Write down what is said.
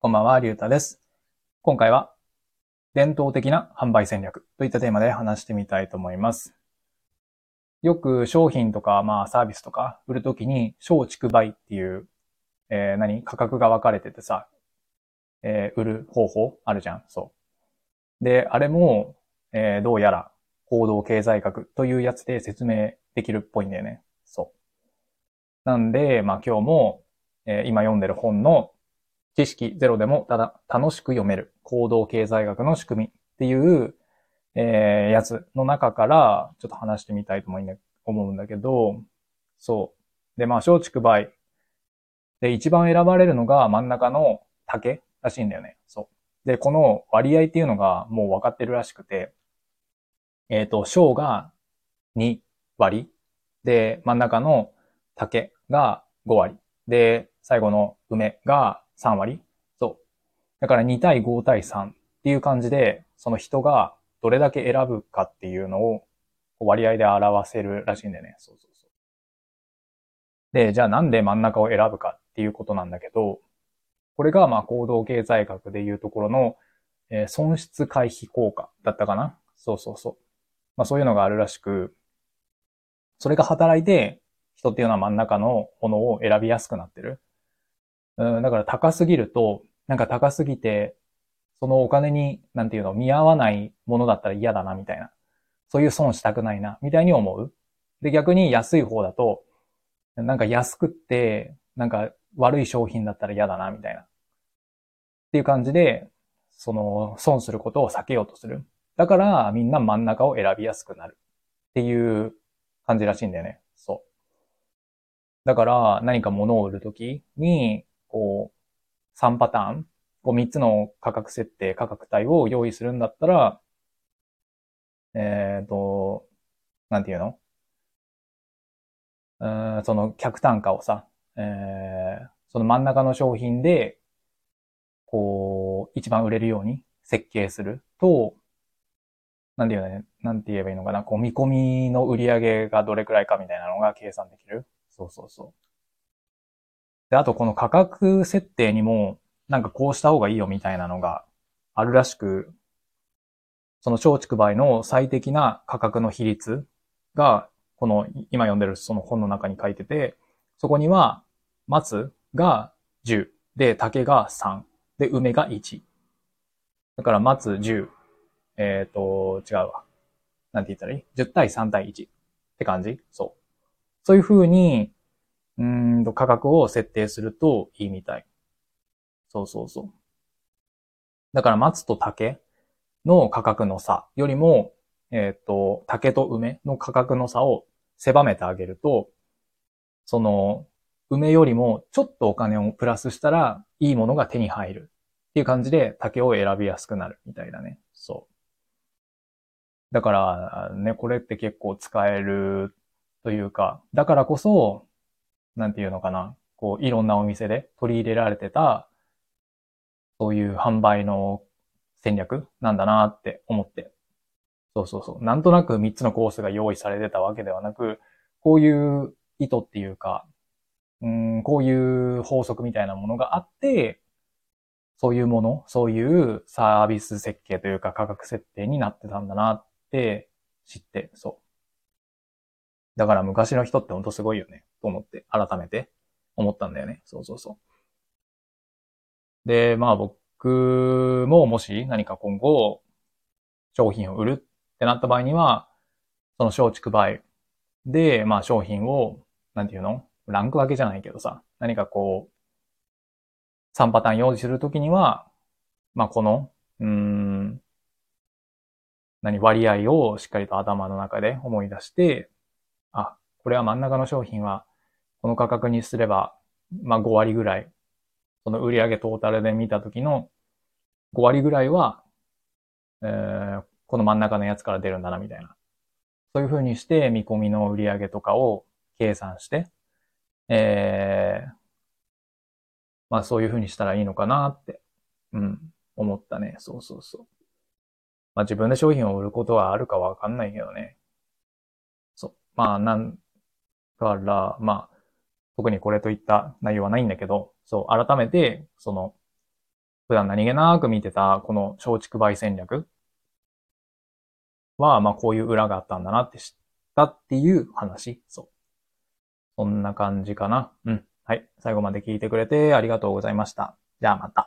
こんばんは、りゅうたです。今回は、伝統的な販売戦略といったテーマで話してみたいと思います。よく商品とか、まあサービスとか売るときに、小畜売っていう、えー何価格が分かれててさ、えー売る方法あるじゃん。そう。で、あれも、えーどうやら、行動経済学というやつで説明できるっぽいんだよね。そう。なんで、まあ今日も、えー今読んでる本の知識ゼロでもただ楽しく読める行動経済学の仕組みっていう、えーやつの中からちょっと話してみたいと思うんだけど、そう。で、まあ、小畜梅。で、一番選ばれるのが真ん中の竹らしいんだよね。そう。で、この割合っていうのがもう分かってるらしくて、えっ、と、小が2割。で、真ん中の竹が5割。で、最後の梅が3割？そう。だから2対5対3っていう感じで、その人がどれだけ選ぶかっていうのを割合で表せるらしいんだよね。そうそうそう。で、じゃあなんで真ん中を選ぶかっていうことなんだけど、これがまあ行動経済学でいうところの、えー損失回避効果だったかなそうそうそう。まあそういうのがあるらしく、それが働いて人っていうのは真ん中のものを選びやすくなってる。うん、だから高すぎると、なんか高すぎて、そのお金に、なんていうの、見合わないものだったら嫌だな、みたいな。そういう損したくないな、みたいに思う。で、逆に安い方だと、なんか安くって、なんか悪い商品だったら嫌だな、みたいな。っていう感じで、その、損することを避けようとする。だから、みんな真ん中を選びやすくなる。っていう感じらしいんだよね。そう。だから、何か物を売るときに、こう、3パターン、こう3つの価格設定、価格帯を用意するんだったら、えっ、と、なんていうの？うんその客単価をさ、えーその真ん中の商品で、こう、一番売れるように設計すると、なんていうね、なんて言えばいいのかな、こう見込みの売り上げがどれくらいかみたいなのが計算できる。そうそうそう。で、あとこの価格設定にも、なんかこうした方がいいよみたいなのがあるらしく、その小畜梅の最適な価格の比率が、この今読んでるその本の中に書いてて、そこには松が10、で、竹が3、で、梅が1。だから松10、えっ、と、違うわ。なんて言ったらいい ?10 対3対1って感じ？そう。そういう風に、うんと価格を設定するといいみたい。そうそうそう。だから松と竹の価格の差よりも、えっ、と、竹と梅の価格の差を狭めてあげると、その、梅よりもちょっとお金をプラスしたらいいものが手に入るっていう感じで竹を選びやすくなるみたいだね。そう。だからね、これって結構使えるというか、だからこそ、なんていうのかな、こう、いろんなお店で取り入れられてた、そういう販売の戦略なんだなって思って。そうそうそう。なんとなく3つのコースが用意されてたわけではなく、こういう意図っていうか、うん、こういう法則みたいなものがあって、そういうもの、そういうサービス設計というか価格設定になってたんだなって知って、そう。だから昔の人ってほんとすごいよね、と思って、改めて思ったんだよね。そうそうそう。で、まあ僕ももし何か今後商品を売るってなった場合には、その小畜梅で、まあ商品を、なんていうの？ランク分けじゃないけどさ、何かこう、3パターン用意するときには、まあこの、うーん、何、割合をしっかりと頭の中で思い出して、あ、これは真ん中の商品は、この価格にすれば、まあ5割ぐらい、その売上トータルで見たときの5割ぐらいは、えーこの真ん中のやつから出るんだな、みたいな。そういう風にして見込みの売上とかを計算して、えー、まあそういう風にしたらいいのかなって、うん、思ったね。そうそうそう。まあ自分で商品を売ることはあるかわかんないけどね。そう。まあなんから、まあ、特にこれといった内容はないんだけど、そう、改めて、その、普段何気なく見てたこの松竹梅戦略は、まあこういう裏があったんだなって知ったっていう話。そう。そんな感じかな。うん。はい。最後まで聞いてくれてありがとうございました。じゃあまた。